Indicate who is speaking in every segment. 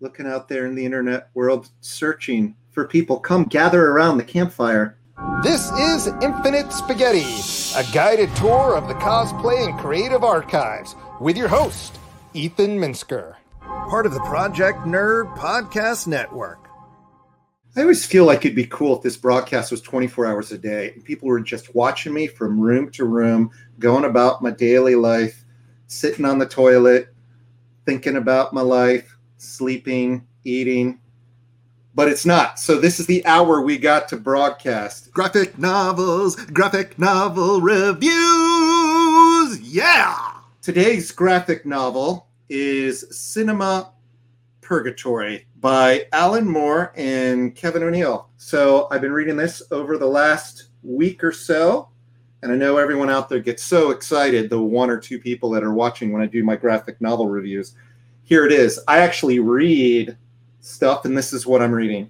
Speaker 1: looking out there in the internet world, searching for people. Come gather around the campfire.
Speaker 2: This is Infinite Spaghetti, a guided tour of the cosplay and creative archives with your host, Ethan Minsker. Part of the Project Nerd Podcast Network.
Speaker 1: I always feel like it'd be cool if this broadcast was 24 hours a day and people were just watching me from room to room, going about my daily life, sitting on the toilet, thinking about my life, sleeping, eating. But it's not. So this is the hour we got to broadcast.
Speaker 2: Graphic novels, graphic novel reviews. Yeah.
Speaker 1: Today's graphic novel is Cinema Purgatory by Alan Moore and Kevin O'Neill. So I've been reading this over the last week or so. And I know everyone out there gets so excited, the one or two people that are watching when I do my graphic novel reviews. Here it is. I actually read stuff, and this is what I'm reading.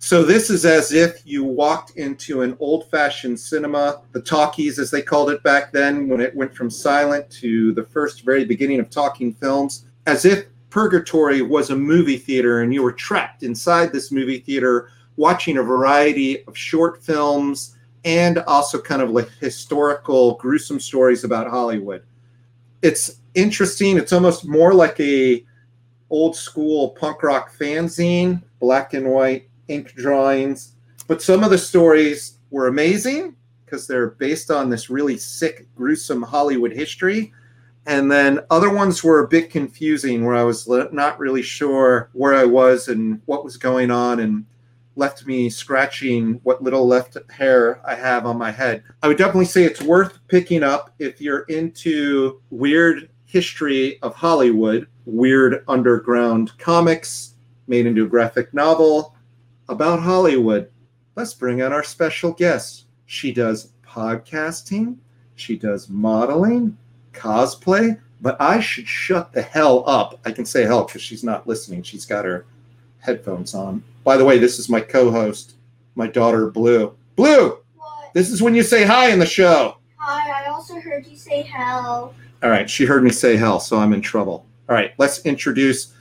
Speaker 1: So this is as if you walked into an old-fashioned cinema, the talkies as they called it back then when it went from silent to the first very beginning of talking films, as if Purgatory was a movie theater and you were trapped inside this movie theater watching a variety of short films and also kind of like historical gruesome stories about Hollywood. It's interesting. It's almost more like a old school punk rock fanzine, black and white ink drawings. But some of the stories were amazing because they're based on this really sick, gruesome Hollywood history. And then other ones were a bit confusing where I was not really sure where I was and what was going on and left me scratching what little left hair I have on my head. I would definitely say it's worth picking up if you're into weird history of Hollywood, weird underground comics made into a graphic novel about Hollywood. Let's bring on our special guest. She does podcasting, she does modeling, cosplay, but I should shut the hell up. I can say hell because she's not listening. She's got her headphones on. By the way, this is my co host, my daughter, Blue. Blue!
Speaker 3: What?
Speaker 1: This is when you say hi in the show.
Speaker 3: Hi, I also heard you say hell.
Speaker 1: All right, she heard me say hell, so I'm in trouble. All right, let's introduce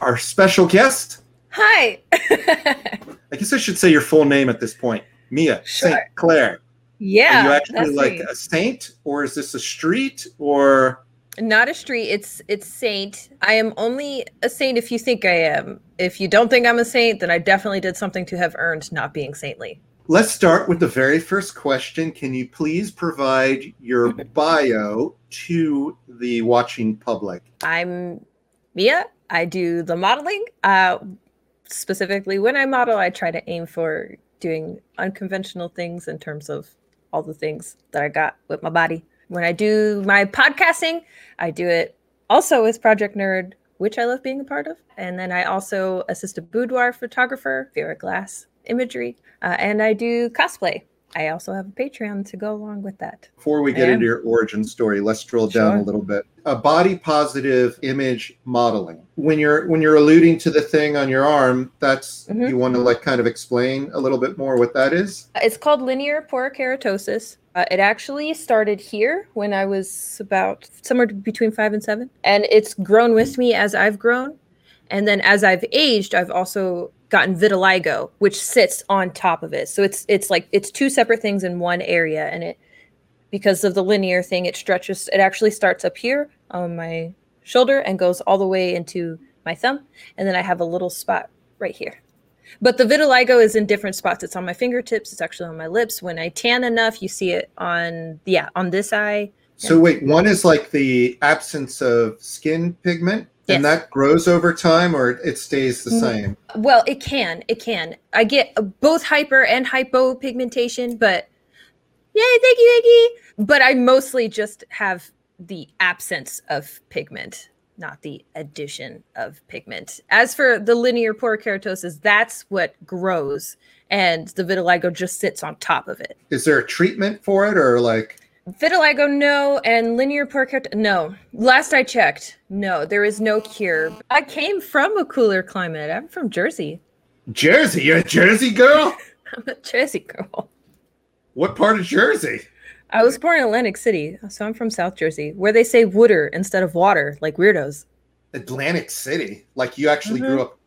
Speaker 1: our special guest.
Speaker 4: Hi.
Speaker 1: I guess I should say your full name at this point Mia
Speaker 4: Sure.
Speaker 1: St. Clair.
Speaker 4: yeah.
Speaker 1: Are you actually like
Speaker 4: me.
Speaker 1: a saint, or is this a street, or
Speaker 4: not a street. It's it's Saint. I am only a saint if you think I am. If you don't think I'm a saint, then I definitely did something to have earned not being saintly.
Speaker 1: Let's start with the very first question. Can you please provide your bio to the watching public?
Speaker 4: I'm Mia. I do the modeling. Uh, specifically, when I model, I try to aim for doing unconventional things in terms of all the things that I got with my body. When I do my podcasting, I do it also with Project Nerd, which I love being a part of. And then I also assist a boudoir photographer, Vera Glass Imagery, uh, and I do cosplay. I also have a Patreon to go along with that.
Speaker 1: Before we get into your origin story, let's drill down a little bit. A body positive image modeling. When you're when you're alluding to the thing on your arm, that's
Speaker 4: Mhm.
Speaker 1: you want to like kind of explain a little bit more what that is.
Speaker 4: It's called linear porokeratosis. Uh, it actually started here when I was about somewhere between five and seven, and it's grown with me as I've grown. And then as I've aged, I've also gotten vitiligo, which sits on top of it. So it's it's like it's two separate things in one area, and it because of the linear thing, it stretches. It actually starts up here on my shoulder and goes all the way into my thumb, and then I have a little spot right here. But the vitiligo is in different spots. It's on my fingertips. It's actually on my lips. When I tan enough, you see it on yeah on this eye.
Speaker 1: So wait, one is like the absence of skin pigment, and that grows over time, or it stays the
Speaker 4: Mm.
Speaker 1: same.
Speaker 4: Well, it can. It can. I get both hyper and hypopigmentation, but yay, thank you, thank you. But I mostly just have the absence of pigment, not the addition of pigment. As for the linear porokeratosis, that's what grows, and the vitiligo just sits on top of it.
Speaker 1: Is there a treatment for it, or like?
Speaker 4: Vitiligo, no, and linear porokeratosis, no. Last I checked, no, there is no cure. I came from a cooler climate. I'm from Jersey.
Speaker 1: Jersey, you're a Jersey girl.
Speaker 4: I'm a Jersey girl.
Speaker 1: What part of Jersey?
Speaker 4: I was born in Atlantic City, so I'm from South Jersey, where they say wooder instead of water, like weirdos.
Speaker 1: Atlantic City. Like you actually
Speaker 4: Mhm.
Speaker 1: grew up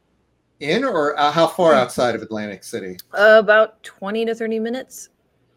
Speaker 1: in, or uh, how far outside of Atlantic City?
Speaker 4: Uh, about 20 to 30 minutes.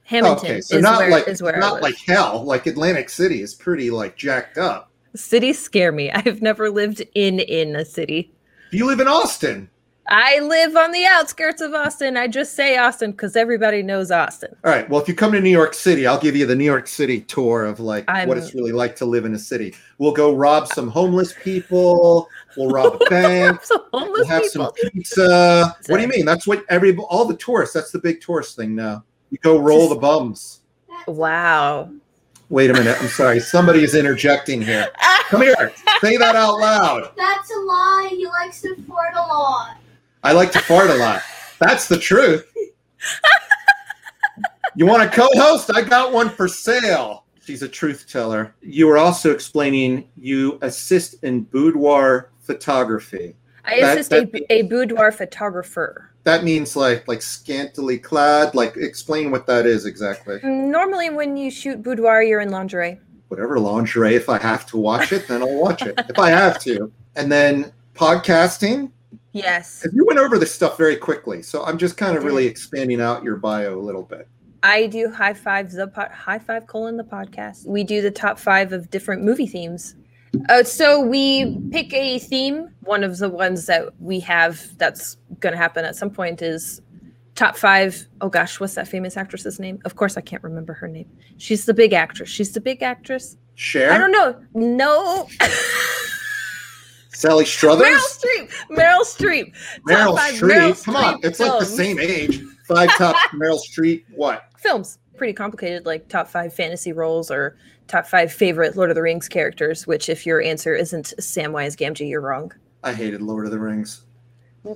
Speaker 4: Hamilton
Speaker 1: okay, so
Speaker 4: is,
Speaker 1: not
Speaker 4: where,
Speaker 1: like
Speaker 4: is where
Speaker 1: not like hell. Like Atlantic City is pretty like jacked up.
Speaker 4: Cities scare me. I've never lived in in a city.
Speaker 1: You live in Austin.
Speaker 4: I live on the outskirts of Austin. I just say Austin because everybody knows Austin.
Speaker 1: All right. Well, if you come to New York City, I'll give you the New York City tour of like
Speaker 4: I'm-
Speaker 1: what it's really like to live in a city. We'll go rob some homeless people. We'll rob a bank. We'll have
Speaker 4: people.
Speaker 1: some pizza. What do you mean? That's what every all the tourists. That's the big tourist thing now. You go roll the bums.
Speaker 4: Wow.
Speaker 1: Wait a minute. I'm sorry. Somebody is interjecting here. Come here. Say that out loud.
Speaker 3: That's a lie. He likes to fart a lot.
Speaker 1: I like to fart a lot. That's the truth. You want a co-host? I got one for sale. She's a truth teller. You were also explaining you assist in boudoir photography.
Speaker 4: I
Speaker 1: That-
Speaker 4: assist
Speaker 1: that-
Speaker 4: a, a boudoir photographer.
Speaker 1: That means like like scantily clad. Like explain what that is exactly.
Speaker 4: Mm, normally, when you shoot boudoir, you're in lingerie.
Speaker 1: Whatever lingerie. If I have to watch it, then I'll watch it. If I have to. And then podcasting.
Speaker 4: Yes.
Speaker 1: You went over this stuff very quickly, so I'm just kind of really expanding out your bio a little bit.
Speaker 4: I do high five the po- high five colon the podcast. We do the top five of different movie themes. Uh, so we pick a theme. One of the ones that we have that's going to happen at some point is top five. Oh gosh, what's that famous actress's name? Of course, I can't remember her name. She's the big actress. She's the big actress.
Speaker 1: Cher.
Speaker 4: I don't know. No.
Speaker 1: Sally Struthers.
Speaker 4: Meryl Streep. Meryl Streep.
Speaker 1: Meryl Streep.
Speaker 4: Meryl
Speaker 1: Come on,
Speaker 4: Streep
Speaker 1: it's like the same age. Five top Meryl Streep. What?
Speaker 4: films pretty complicated like top five fantasy roles or top five favorite lord of the rings characters which if your answer isn't samwise gamgee you're wrong
Speaker 1: I hated Lord of the Rings.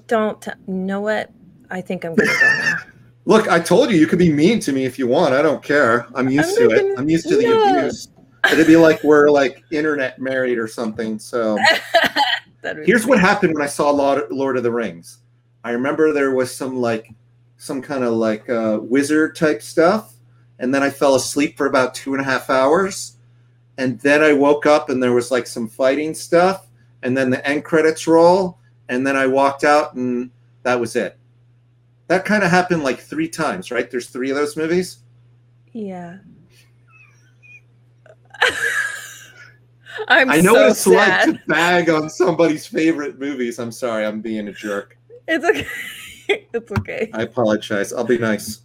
Speaker 4: don't t- you know what i think i'm gonna go now.
Speaker 1: Look, I told you you could be mean to me if you want. I don't care. I'm used
Speaker 4: I'm
Speaker 1: to it.
Speaker 4: gonna-
Speaker 1: I'm used to the
Speaker 4: No.
Speaker 1: abuse. It'd be like we're like internet married or something. So here's what happened when I saw Lord Lord of the Rings. I remember there was some like some kind of like uh, wizard type stuff, and then I fell asleep for about two and a half hours, and then I woke up and there was like some fighting stuff, and then the end credits roll, and then I walked out and that was it. That kind of happened like three times, right? There's three of those movies.
Speaker 4: yeah i'm
Speaker 1: I know
Speaker 4: so
Speaker 1: what it's
Speaker 4: sad.
Speaker 1: like to bag on somebody's favorite movies. I'm sorry, I'm being a jerk.
Speaker 4: it's okay it's okay
Speaker 1: I apologize. I'll be nice.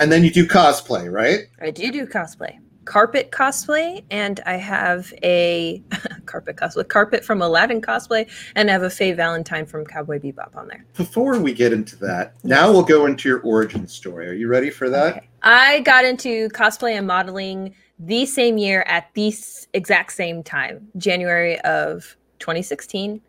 Speaker 1: And then you do cosplay, right?
Speaker 4: i do do cosplay carpet cosplay and i have a carpet cosplay carpet from aladdin cosplay and i have a faye valentine from cowboy bebop on there
Speaker 1: Before we get into that, now we'll go into your origin story. Are you ready for that?
Speaker 4: Okay. I got into cosplay and modeling the same year at the exact same time, January of 2016.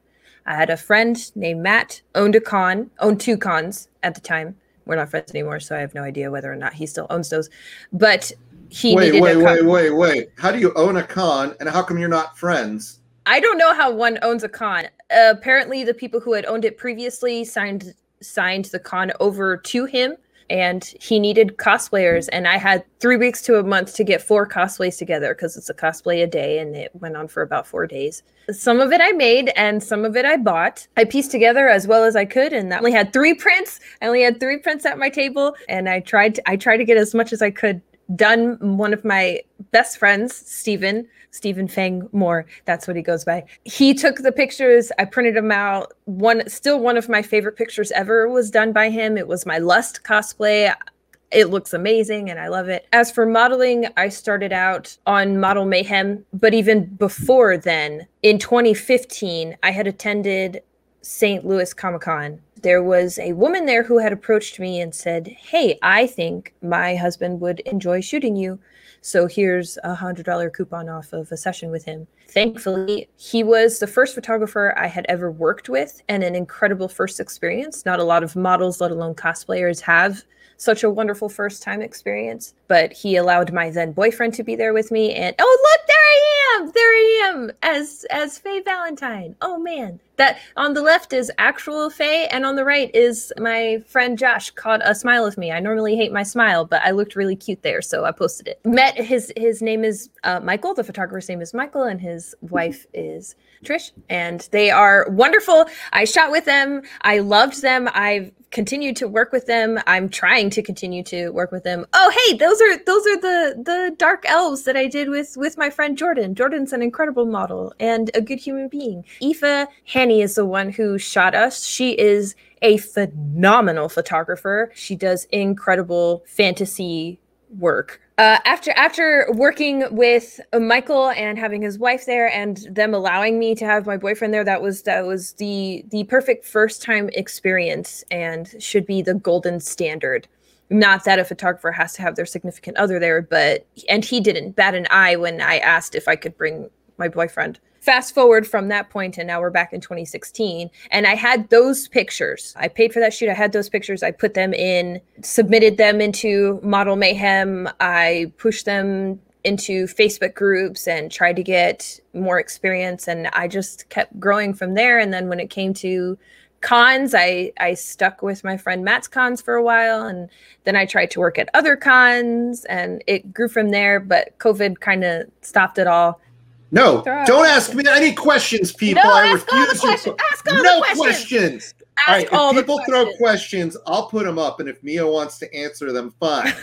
Speaker 4: I had a friend named Matt, owned a con, owned two cons at the time. We're not friends anymore, so I have no idea whether or not he still owns those. But he
Speaker 1: wait,
Speaker 4: needed
Speaker 1: wait,
Speaker 4: a con.
Speaker 1: wait, wait, wait. How do you own a con and how come you're not friends?
Speaker 4: I don't know how one owns a con. Uh, apparently, the people who had owned it previously signed signed the con over to him, and he needed cosplayers. And I had three weeks to a month to get four cosplays together because it's a cosplay a day, and it went on for about four days. Some of it I made, and some of it I bought. I pieced together as well as I could, and I only had three prints. I only had three prints at my table, and I tried to, I tried to get as much as I could done. One of my best friends, Stephen, Stephen Fang Moore, that's what he goes by. He took the pictures, I printed them out. One still one of my favorite pictures ever was done by him. It was my Lust cosplay. It looks amazing and I love it. As for modeling, I started out on Model Mayhem, but even before then, in 2015, I had attended St. Louis Comic Con. There was a woman there who had approached me and said, Hey, I think my husband would enjoy shooting you. So here's a hundred dollar coupon off of a session with him. Thankfully, he was the first photographer I had ever worked with and an incredible first experience. Not a lot of models, let alone cosplayers, have such a wonderful first time experience. But he allowed my then boyfriend to be there with me and oh look, there I am! There I am as as Faye Valentine. Oh man, that on the left is actual Faye, and on the right is my friend Josh caught a smile of me. I normally hate my smile, but I looked really cute there, so I posted it. Met his his name is uh, Michael. The photographer's name is Michael, and his wife is Trish, and they are wonderful. I shot with them. I loved them. I've continued to work with them. I'm trying to continue to work with them. Oh, hey, those are those are the the dark elves that I did with with my friend Jordan. Jordan's an incredible model and a good human being. Aoife Hanny is the one who shot us. She is a phenomenal photographer. She does incredible fantasy work. Uh, after after working with Michael and having his wife there, and them allowing me to have my boyfriend there, that was that was the the perfect first time experience, and should be the golden standard. Not that a photographer has to have their significant other there, but and he didn't bat an eye when I asked if I could bring my boyfriend fast forward from that point and now we're back in 2016 and i had those pictures. I paid for that shoot. I had those pictures. I put them in submitted them into model mayhem. I pushed them into facebook groups and tried to get more experience. And i just kept growing from there. And then when it came to cons i i stuck with my friend matt's cons for a while. And then i tried to work at other cons and it grew from there. But covid kind of stopped it all
Speaker 1: No, don't ask me any questions, people.
Speaker 4: No,
Speaker 1: I
Speaker 4: ask all the questions. Ask all the
Speaker 1: no
Speaker 4: questions.
Speaker 1: questions.
Speaker 4: ask
Speaker 1: All right, if
Speaker 4: all the
Speaker 1: people throw
Speaker 4: questions.
Speaker 1: questions, I'll put them up, and if Mia wants to answer them, fine,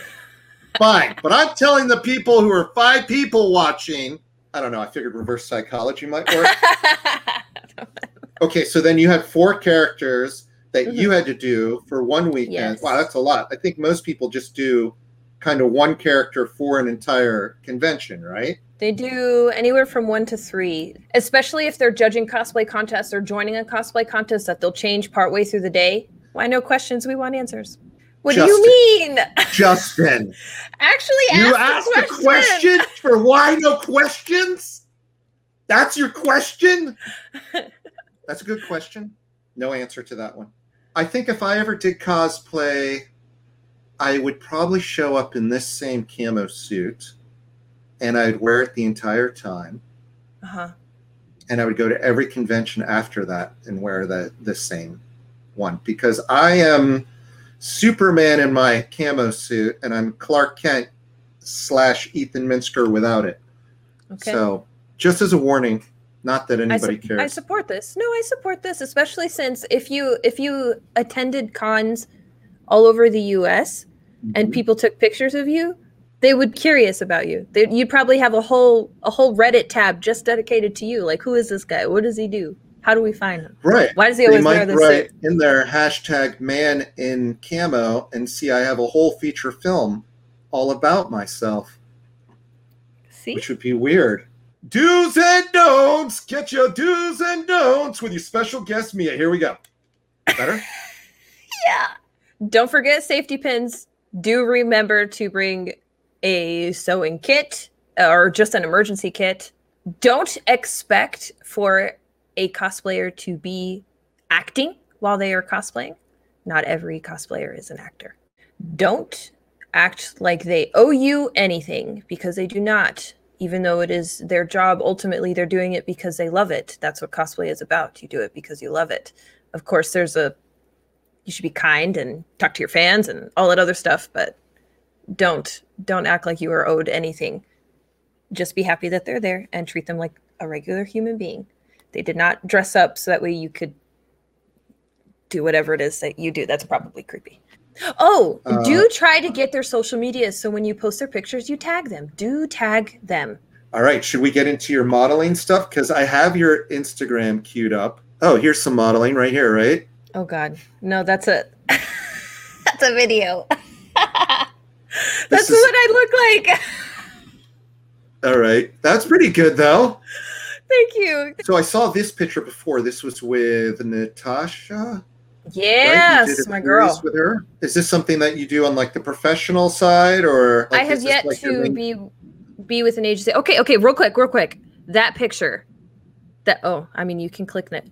Speaker 1: fine. But I'm telling the people who are five people watching. I don't know. I figured reverse psychology might work. okay, so then you had four characters that you had to do for one weekend.
Speaker 4: Mm-hmm. Yes.
Speaker 1: Wow, that's a lot. I think most people just do kind of one character for an entire convention, right?
Speaker 4: They do anywhere from one to three, especially if they're judging cosplay contests or joining a cosplay contest that they'll change partway through the day. Why no questions? We want answers. What do you mean?
Speaker 1: Justin.
Speaker 4: Actually,
Speaker 1: You
Speaker 4: ask
Speaker 1: asked a question for why no questions? That's your question? That's a good question. No answer to that one. I think if I ever did cosplay, I would probably show up in this same camo suit and I'd wear it the entire time.
Speaker 4: Uh-huh.
Speaker 1: And I would go to every convention after that and wear the, the same one because I am Superman in my camo suit and I'm Clark Kent slash Ethan Minsker without it.
Speaker 4: Okay.
Speaker 1: So, just as a warning, not that
Speaker 4: I,
Speaker 1: anybody
Speaker 4: su-
Speaker 1: cares.
Speaker 4: I support this. No, I support this, especially since if you if you attended cons all over the U.S. and
Speaker 1: Mhm.
Speaker 4: people took pictures of you, they would be curious about you. They, you'd probably have a whole a whole Reddit tab just dedicated to you. Like, who is this guy? What does he do? How do we find him?
Speaker 1: right.
Speaker 4: Why does he
Speaker 1: They
Speaker 4: always wear
Speaker 1: might
Speaker 4: this
Speaker 1: write
Speaker 4: suit?
Speaker 1: in their hashtag man in camo and see I have a whole feature film all about myself,
Speaker 4: See,
Speaker 1: which would be weird. Do's and don'ts. Get your do's and don'ts with your special guest Mia. Here we go. Better?
Speaker 4: yeah. Don't forget safety pins. Do remember to bring a sewing kit uh, or just an emergency kit. Don't expect for a cosplayer to be acting while they are cosplaying. Not every cosplayer is an actor. Don't act like they owe you anything because they do not. Even though it is their job, ultimately they're doing it because they love it. That's what cosplay is about. You do it because you love it. Of course, there's a you should be kind and talk to your fans and all that other stuff, but don't don't act like you are owed anything. Just be happy that they're there and treat them like a regular human being. They did not dress up so that way you could do whatever it is that you do. That's probably creepy. Oh,
Speaker 1: Uh,
Speaker 4: do try to get their social media so when you post their pictures, you tag them. Do tag them.
Speaker 1: All right. Should we get into your modeling stuff? Because I have your Instagram queued up. Oh, here's some modeling right here, right?
Speaker 4: Oh God, no, that's a that's a video. that's
Speaker 1: is-
Speaker 4: what I look like.
Speaker 1: All right. That's pretty good, though.
Speaker 4: Thank you.
Speaker 1: So I saw this picture before. This was with Natasha.
Speaker 4: Yes,
Speaker 1: did a
Speaker 4: my girl.
Speaker 1: With her, is this something that you do on like the professional side, or like,
Speaker 4: I have
Speaker 1: is this,
Speaker 4: yet
Speaker 1: like,
Speaker 4: to
Speaker 1: main-
Speaker 4: be be with an agency. Okay, okay, real quick, real quick. That picture. That oh, I mean you can click it.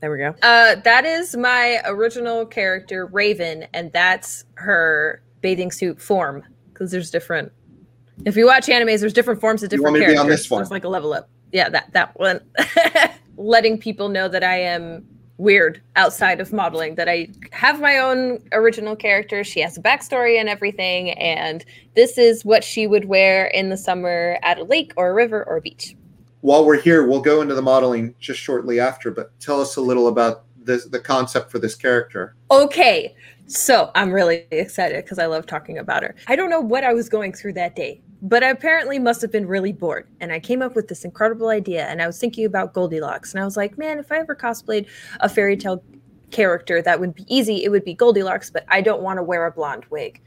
Speaker 4: There we go. Uh that is my original character, Raven, and that's her bathing suit form. Because there's different if you watch animes, there's different forms of different
Speaker 1: want me to be
Speaker 4: characters.
Speaker 1: on this one?
Speaker 4: There's like a level up. Yeah, that that one. letting people know that I am weird outside of modeling that I have my own original character. She has a backstory and everything, and this is what she would wear in the summer at a lake or a river or a beach.
Speaker 1: While we're here, we'll go into the modeling just shortly after, but tell us a little about this, the concept for this character.
Speaker 4: Okay, so I'm really excited because I love talking about her. I don't know what I was going through that day, but I apparently must have been really bored. And I came up with this incredible idea. And I was thinking about Goldilocks. And I was like, man, if I ever cosplayed a fairy tale character, that would be easy. It would be Goldilocks, but I don't want to wear a blonde wig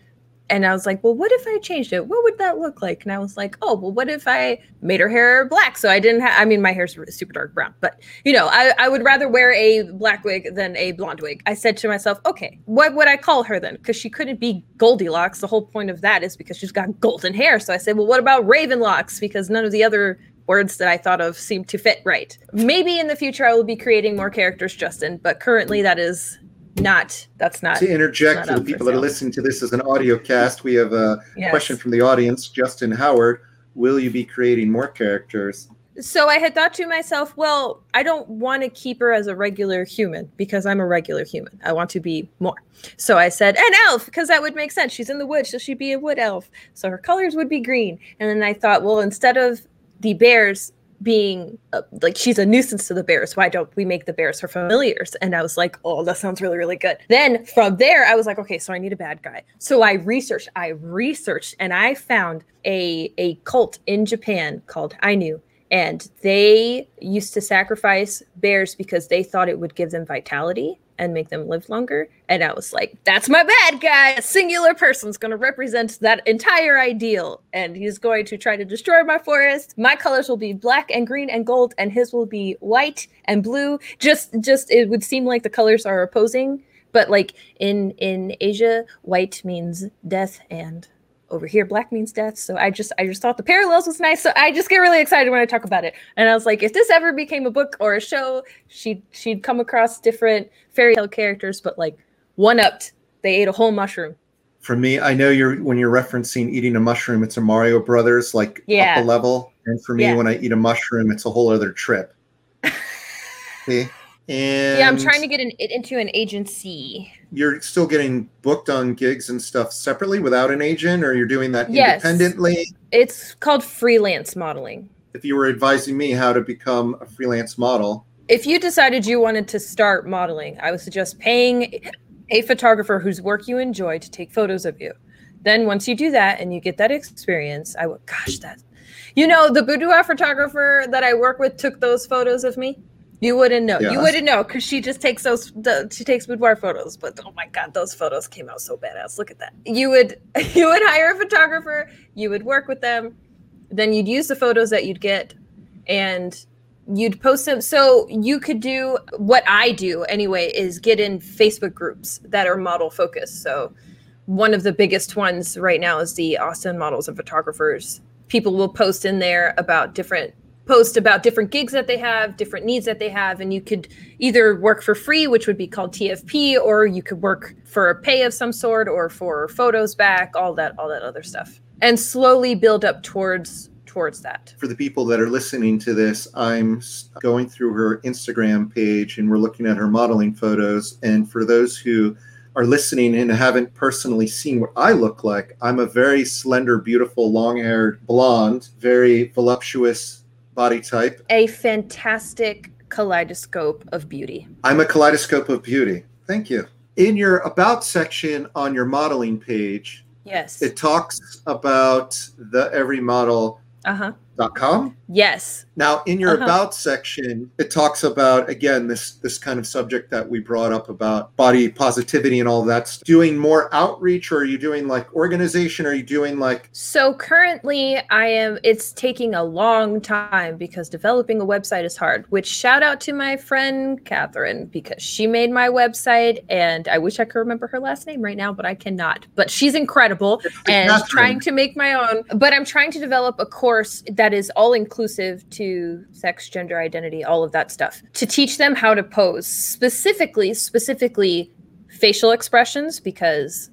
Speaker 4: and I was like, well, what if I changed it? What would that look like? And I was like, oh, well, what if I made her hair black? So I didn't have, I mean, my hair's super dark brown, but you know, I, I would rather wear a black wig than a blonde wig. I said to myself, okay, what would I call her then? Because she couldn't be Goldilocks. The whole point of that is because she's got golden hair. So I said, well, what about Ravenlocks? Because none of the other words that I thought of seemed to fit right. Maybe in the future I will be creating more characters, Justin, but currently that is not that's not
Speaker 1: to interject for the people that are listening to this as an audio cast we have a yes. question from the audience justin howard. Will you be creating more characters?
Speaker 4: So i had thought to myself well i don't want to keep her as a regular human because i'm a regular human. I want to be more. So i said an elf because that would make sense. She's in the woods so she'd be a wood elf. So her colors would be green. And then i thought well instead of the bears being uh, like she's a nuisance to the bears. Why don't we make the bears her familiars? And i was like oh that sounds really really good. Then from there i was like okay so i need a bad guy. So i researched i researched and i found a a cult in japan called ainu and they used to sacrifice bears because they thought it would give them vitality and make them live longer. And I was like, that's my bad guy. A singular person's going to represent that entire ideal. And he's going to try to destroy my forest. My colors will be black and green and gold, and his will be white and blue. Just, just, it would seem like the colors are opposing. But like in in Asia, white means death and over here black means death. So i just i just thought the parallels was nice. So i just get really excited when i talk about it. And i was like if this ever became a book or a show she'd she'd come across different fairy tale characters but like one upped they ate a whole mushroom.
Speaker 1: For me i know you're when you're referencing eating a mushroom it's a mario brothers like yeah. up a level. And for me yeah. when i eat a mushroom it's a whole other trip.
Speaker 4: See? And yeah, I'm trying to get an, into an agency.
Speaker 1: You're still getting booked on gigs and stuff separately without an agent, or you're doing that yes. independently?
Speaker 4: It's called freelance modeling.
Speaker 1: If you were advising me how to become a freelance model,
Speaker 4: if you decided you wanted to start modeling, I would suggest paying a photographer whose work you enjoy to take photos of you. Then once you do that and you get that experience, I would, gosh, that, you know, the boudoir photographer that I work with took those photos of me. You wouldn't know. Yeah. You wouldn't know because she just takes those. She takes boudoir photos. But oh my god, those photos came out so badass. Look at that. You would you would hire a photographer. You would work with them. Then you'd use the photos that you'd get, and you'd post them. So you could do what I do anyway is get in Facebook groups that are model focused. So one of the biggest ones right now is the Austin Models and Photographers. People will post in there about different post about different gigs that they have, different needs that they have, and you could either work for free, which would be called TFP, or you could work for a pay of some sort, or for photos back, all that, all that other stuff, and slowly build up towards towards that.
Speaker 1: For the people that are listening to this, I'm going through her Instagram page, and we're looking at her modeling photos, and for those who are listening and haven't personally seen what I look like, I'm a very slender, beautiful, long haired blonde, very voluptuous body type.
Speaker 4: A fantastic kaleidoscope of beauty.
Speaker 1: I'm a kaleidoscope of beauty. Thank you. In your About section on your modeling page,
Speaker 4: yes,
Speaker 1: it talks about the every model
Speaker 4: uh-huh.
Speaker 1: Com.
Speaker 4: Yes.
Speaker 1: Now, in your uh-huh. about section, it talks about again this this kind of subject that we brought up about body positivity and all that. Doing more outreach, or are you doing like organization? Are you doing like?
Speaker 4: So currently, I am. It's taking a long time because developing a website is hard. Which shout out to my friend Catherine because she made my website, and I wish I could remember her last name right now, but I cannot. But she's incredible and Catherine. trying to make my own. But I'm trying to develop a course that is all inclusive inclusive to sex, gender identity, all of that stuff, to teach them how to pose specifically, specifically facial expressions, because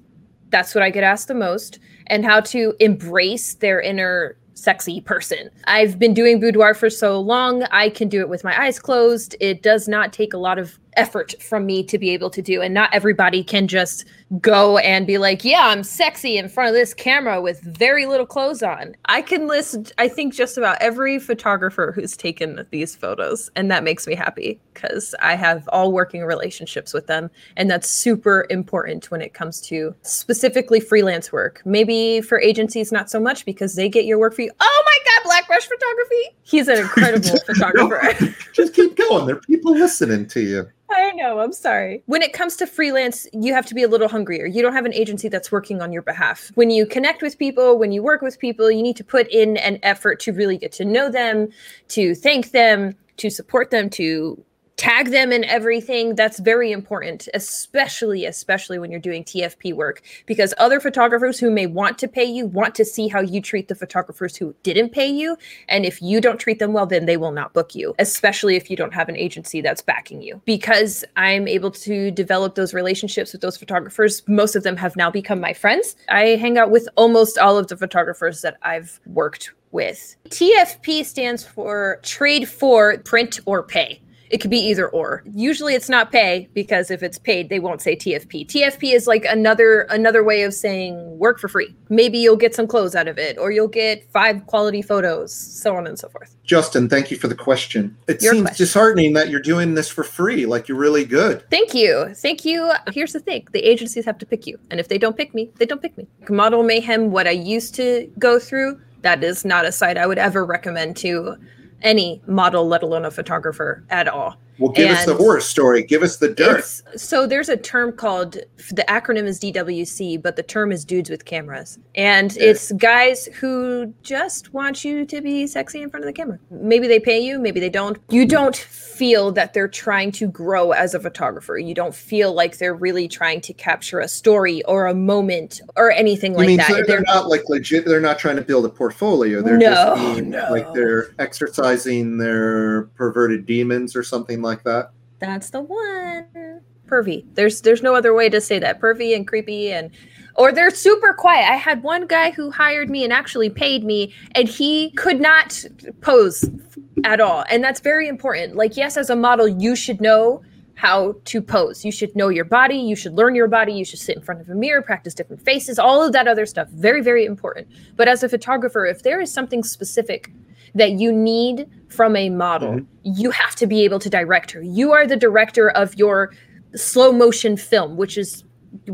Speaker 4: that's what I get asked the most, and how to embrace their inner sexy person. I've been doing boudoir for so long, I can do it with my eyes closed. It does not take a lot of effort from me to be able to do and not everybody can just go and be like yeah i'm sexy in front of this camera with very little clothes on i can list i think just about every photographer who's taken these photos and that makes me happy because i have all working relationships with them and that's super important when it comes to specifically freelance work maybe for agencies not so much because they get your work for you oh my god black brush photography he's an incredible photographer
Speaker 1: Just keep going. There are people listening to you.
Speaker 4: I know. I'm sorry. When it comes to freelance, you have to be a little hungrier. You don't have an agency that's working on your behalf. When you connect with people, when you work with people, you need to put in an effort to really get to know them, to thank them, to support them, to tag them in everything that's very important especially especially when you're doing tfp work because other photographers who may want to pay you want to see how you treat the photographers who didn't pay you and if you don't treat them well then they will not book you especially if you don't have an agency that's backing you. Because i'm able to develop those relationships with those photographers most of them have now become my friends. I hang out with almost all of the photographers that i've worked with. Tfp stands for trade for print or pay it could be either or. Usually it's not pay because if it's paid, they won't say TFP. TFP is like another another way of saying work for free. Maybe you'll get some clothes out of it or you'll get five quality photos, so on and so forth.
Speaker 1: Justin, thank you for the question. It
Speaker 4: Your
Speaker 1: seems
Speaker 4: question.
Speaker 1: disheartening that you're doing this for free. Like you're really good.
Speaker 4: Thank you. Thank you. Here's the thing the agencies have to pick you. And if they don't pick me, they don't pick me. Model Mayhem, what I used to go through, that is not a site I would ever recommend to any model, let alone a photographer at all.
Speaker 1: Well, give us the horror story. Give us the dirt.
Speaker 4: So there's a term called the acronym is DWC, but the term is dudes with cameras, and
Speaker 1: Yeah.
Speaker 4: it's guys who just want you to be sexy in front of the camera. Maybe they pay you, maybe they don't. You don't feel that they're trying to grow as a photographer. You don't feel like they're really trying to capture a story or a moment or anything
Speaker 1: You
Speaker 4: like
Speaker 1: mean
Speaker 4: that.
Speaker 1: so they're,
Speaker 4: They're
Speaker 1: not like legit? They're not trying to build a portfolio. They're
Speaker 4: No,
Speaker 1: just being
Speaker 4: no.
Speaker 1: like they're exercising their perverted demons or something like that.
Speaker 4: That's the one. Pervy. There's there's no other way to say that. Pervy and creepy and or they're super quiet. I had one guy who hired me and actually paid me and he could not pose at all. And that's very important. Like yes, as a model, you should know how to pose. You should know your body, you should learn your body, you should sit in front of a mirror, practice different faces, all of that other stuff. Very very important. But as a photographer, if there is something specific that you need from a model,
Speaker 1: Mhm.
Speaker 4: you have to be able to direct her. You are the director of your slow motion film, which is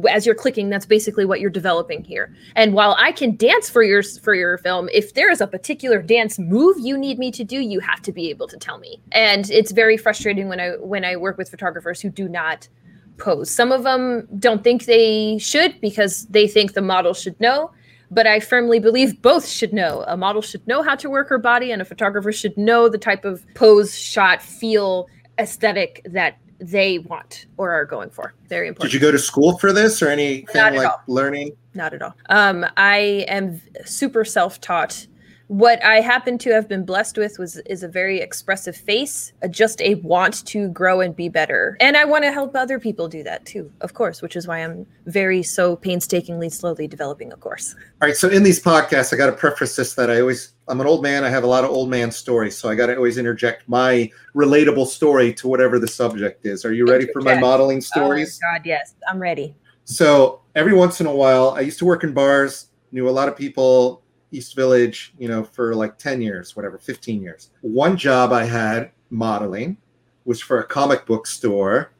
Speaker 4: as you're clicking, that's basically what you're developing here. And while I can dance for your for your film, if there is a particular dance move you need me to do, you have to be able to tell me. And it's very frustrating when I when I work with photographers who do not pose. Some of them don't think they should because they think the model should know. But I firmly believe both should know. A model should know how to work her body, and a photographer should know the type of pose, shot, feel, aesthetic that they want or are going for. Very important.
Speaker 1: Did you go to school for this or anything like
Speaker 4: all.
Speaker 1: learning?
Speaker 4: Not at all. Um, I am super self-taught. What I happen to have been blessed with was is a very expressive face, uh, just a want to grow and be better, and I want to help other people do that too, of course. Which is why I'm very so painstakingly, slowly developing a course.
Speaker 1: All right. So in these podcasts, I got to preface this that I always, I'm an old man. I have a lot of old man stories. So I got to always interject my relatable story to whatever the subject is. Are you ready for my modeling stories?
Speaker 4: Oh God, yes, I'm ready.
Speaker 1: So every once in a while, I used to work in bars, knew a lot of people, East Village, you know, for like 10 years, whatever, 15 years. One job I had modeling was for a comic book store.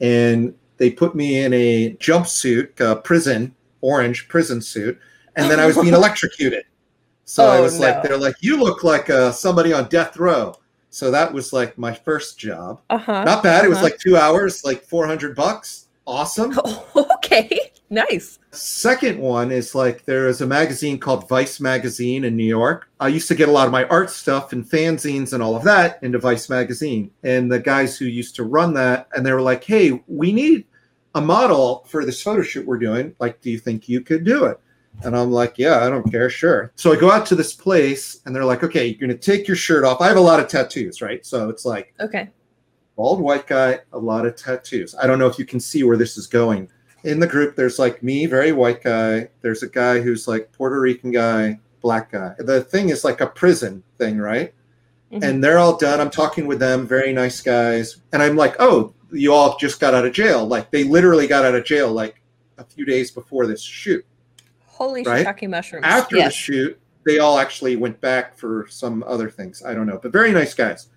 Speaker 1: And they put me in a jumpsuit, a prison, orange prison suit. And then I was being electrocuted. So I
Speaker 4: Oh,
Speaker 1: was like, they're like, you look like uh, somebody on death row. So that was like my first job.
Speaker 4: Uh huh.
Speaker 1: Not bad. It was
Speaker 4: uh-huh.
Speaker 1: like two hours, like 400 bucks. Awesome.
Speaker 4: okay, nice.
Speaker 1: Second one is like there is a magazine called Vice Magazine in New York. I used to get a lot of my art stuff and fanzines and all of that into Vice Magazine. And the guys who used to run that, and they were like, hey, we need a model for this photo shoot we're doing. Like, do you think you could do it? And I'm like, yeah, I don't care. Sure. So I go out to this place and they're like, okay, you're going to take your shirt off. I have a lot of tattoos, right? So it's like,
Speaker 4: Okay.
Speaker 1: bald white guy, a lot of tattoos. I don't know if you can see where this is going. In the group, there's like me, very white guy. There's a guy who's like Puerto Rican guy, black guy. The thing is like a prison thing, right?
Speaker 4: Mhm.
Speaker 1: And they're all done. I'm talking with them, very nice guys. And I'm like, oh, you all just got out of jail. Like they literally got out of jail like a few days before this shoot.
Speaker 4: Holy
Speaker 1: Right?
Speaker 4: shiitake mushrooms.
Speaker 1: After the shoot, they all actually went back for some other things. I don't know, but very nice guys.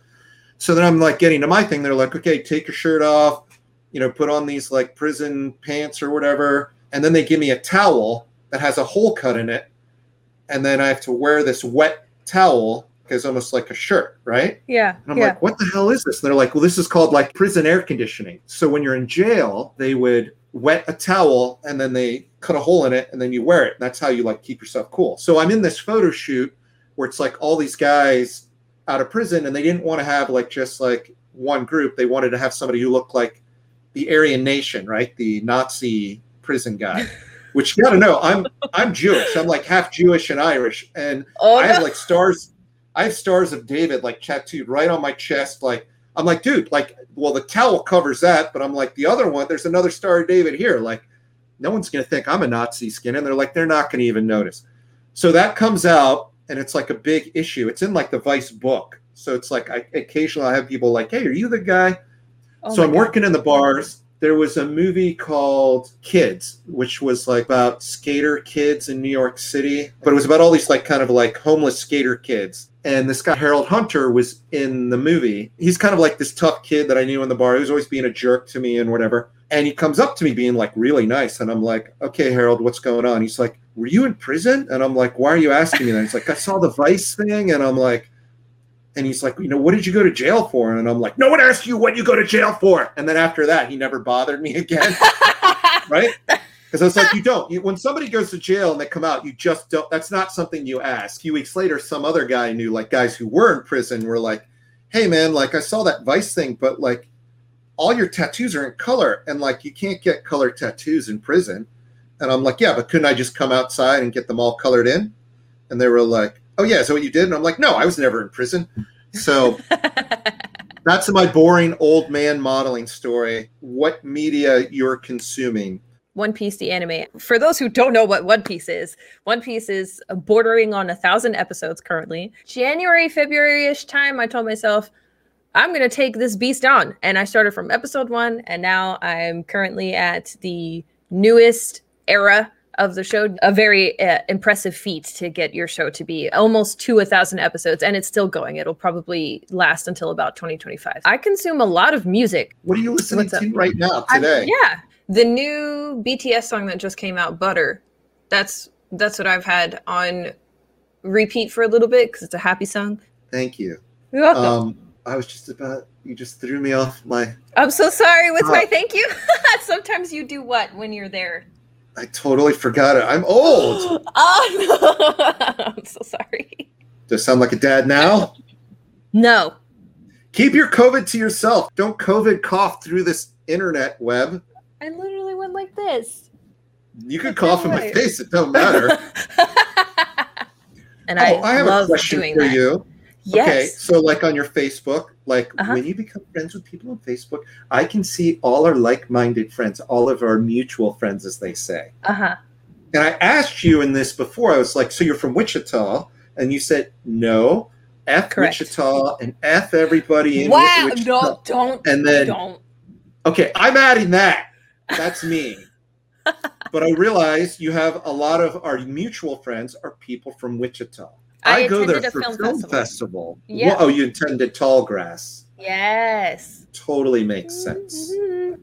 Speaker 1: So then I'm like getting to my thing. They're like, okay, take your shirt off, you know, put on these like prison pants or whatever. And then they give me a towel that has a hole cut in it. And then I have to wear this wet towel because almost like a shirt, right?
Speaker 4: Yeah.
Speaker 1: And I'm
Speaker 4: yeah.
Speaker 1: like, what the hell is this? And they're like, well, this is called like prison air conditioning. So when you're in jail, they would wet a towel and then they cut a hole in it and then you wear it. And that's how you like keep yourself cool. So I'm in this photo shoot where it's like all these guys out of prison and they didn't want to have like just like one group. They wanted to have somebody who looked like the Aryan Nation, right? The Nazi prison guy. Which you gotta know, I'm I'm Jewish. I'm like half Jewish and Irish. And
Speaker 4: oh,
Speaker 1: I have
Speaker 4: no.
Speaker 1: like stars. I have stars of David like tattooed right on my chest. Like I'm like, dude, like, well, the towel covers that, but I'm like, the other one, there's another star of David here. Like, no one's gonna think I'm a Nazi skin, and they're like, they're not gonna even notice. So that comes out, and it's like a big issue. It's in like the Vice book. So it's like I occasionally I have people like, hey, are you the guy?
Speaker 4: Oh
Speaker 1: so I'm
Speaker 4: God.
Speaker 1: working in the bars. There was a movie called Kids, which was like about skater kids in New York City, but it was about all these like kind of like homeless skater kids. And this guy Harold Hunter was in the movie. He's kind of like this tough kid that I knew in the bar. He was always being a jerk to me and whatever. And he comes up to me being like really nice, and I'm like, "Okay, Harold, what's going on?" He's like, "Were you in prison?" And I'm like, "Why are you asking me that?" He's like, "I saw the Vice thing," and I'm like, and he's like, you know, what did you go to jail for? And I'm like, no one asked you what you go to jail for. And then after that, he never bothered me again, right? Because I was like, you don't. You, when somebody goes to jail and they come out, you just don't. That's not something you ask. A few weeks later, some other guy I knew, like guys who were in prison, were like, hey man, like I saw that Vice thing, but like all your tattoos are in color, and like you can't get color tattoos in prison. And I'm like, yeah, but couldn't I just come outside and get them all colored in? And they were like, oh yeah, is that what you did? And I'm like, no, I was never in prison. So that's my boring old man modeling story. What media you're consuming?
Speaker 4: One Piece, the anime. For those who don't know what One Piece is, One Piece is bordering on a thousand episodes currently. January, February ish time, I told myself, I'm going to take this beast on. And I started from episode one, and now I'm currently at the newest era of the show. A very uh, impressive feat to get your show to be almost to a thousand episodes, and it's still going. It'll probably last until about 2025. I consume a lot of music.
Speaker 1: What are you listening
Speaker 4: What's up?
Speaker 1: to right now today?
Speaker 4: yeah, the new BTS song that just came out, "Butter." That's that's what I've had on repeat for a little bit because it's a happy song.
Speaker 1: Thank you.
Speaker 4: You're welcome.
Speaker 1: Um, I was just about you just threw me off my.
Speaker 4: I'm so sorry with my
Speaker 1: uh,
Speaker 4: thank you. Sometimes you do what when you're there?
Speaker 1: I totally forgot it. I'm old.
Speaker 4: oh no! I'm so sorry.
Speaker 1: Does I sound like a dad now?
Speaker 4: No,
Speaker 1: Keep your COVID to yourself. Don't COVID cough through this internet web.
Speaker 4: I literally went like this.
Speaker 1: You
Speaker 4: That's
Speaker 1: cough in my face. It don't matter.
Speaker 4: and
Speaker 1: oh,
Speaker 4: I,
Speaker 1: I have
Speaker 4: love
Speaker 1: a question
Speaker 4: doing
Speaker 1: for
Speaker 4: that.
Speaker 1: you.
Speaker 4: Yes.
Speaker 1: Okay, so like on your Facebook, like
Speaker 4: Uh-huh.
Speaker 1: when you become friends with people on Facebook, I can see all our like-minded friends, all of our mutual friends, as they say.
Speaker 4: Uh huh.
Speaker 1: And I asked you in this before. I was like, "So you're from Wichita?" And you said, "No, F
Speaker 4: Correct.
Speaker 1: Wichita and F everybody in
Speaker 4: Wow!
Speaker 1: Wichita."
Speaker 4: No, don't.
Speaker 1: And then-
Speaker 4: don't.
Speaker 1: Okay, I'm adding that. That's me. but I realize you have a lot of our mutual friends are people from Wichita.
Speaker 4: I
Speaker 1: go there
Speaker 4: a
Speaker 1: for
Speaker 4: film
Speaker 1: film,
Speaker 4: festival.
Speaker 1: festival.
Speaker 4: Yeah.
Speaker 1: Oh, you attended Tallgrass.
Speaker 4: Yes.
Speaker 1: Totally makes sense.
Speaker 4: Mhm.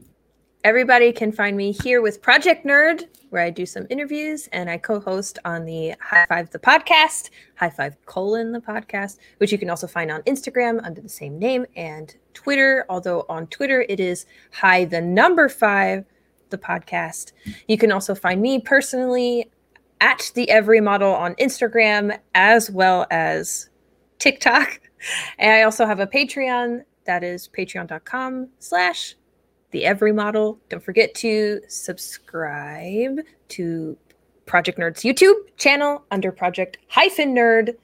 Speaker 4: Everybody can find me here with Project Nerd, where I do some interviews and I co-host on the High Five the podcast, High Five colon the podcast, which you can also find on Instagram under the same name and Twitter. Although on Twitter it is High the number five the podcast. You can also find me personally at the Every Model on Instagram as well as TikTok. And I also have a Patreon that is patreon.com slash the every model. Don't forget to subscribe to Project Nerd's YouTube channel under Project hyphen Nerd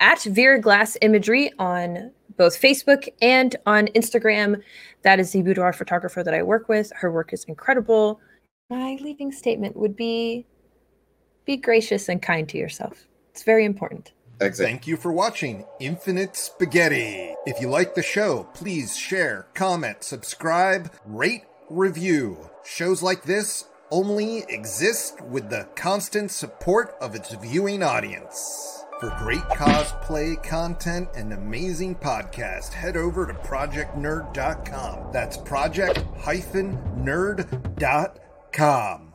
Speaker 4: at Vera Glass Imagery on both Facebook and on Instagram. That is the boudoir photographer that I work with. Her work is incredible. My leaving statement would be be gracious and kind to yourself. It's very important.
Speaker 5: Exit.
Speaker 1: Thank you for watching Infinite Spaghetti. If you like the show, please share, comment, subscribe, rate, review. Shows like this only exist with the constant support of its viewing audience. For great cosplay content and amazing podcast, head over to projectnerd.com. That's project-nerd.com.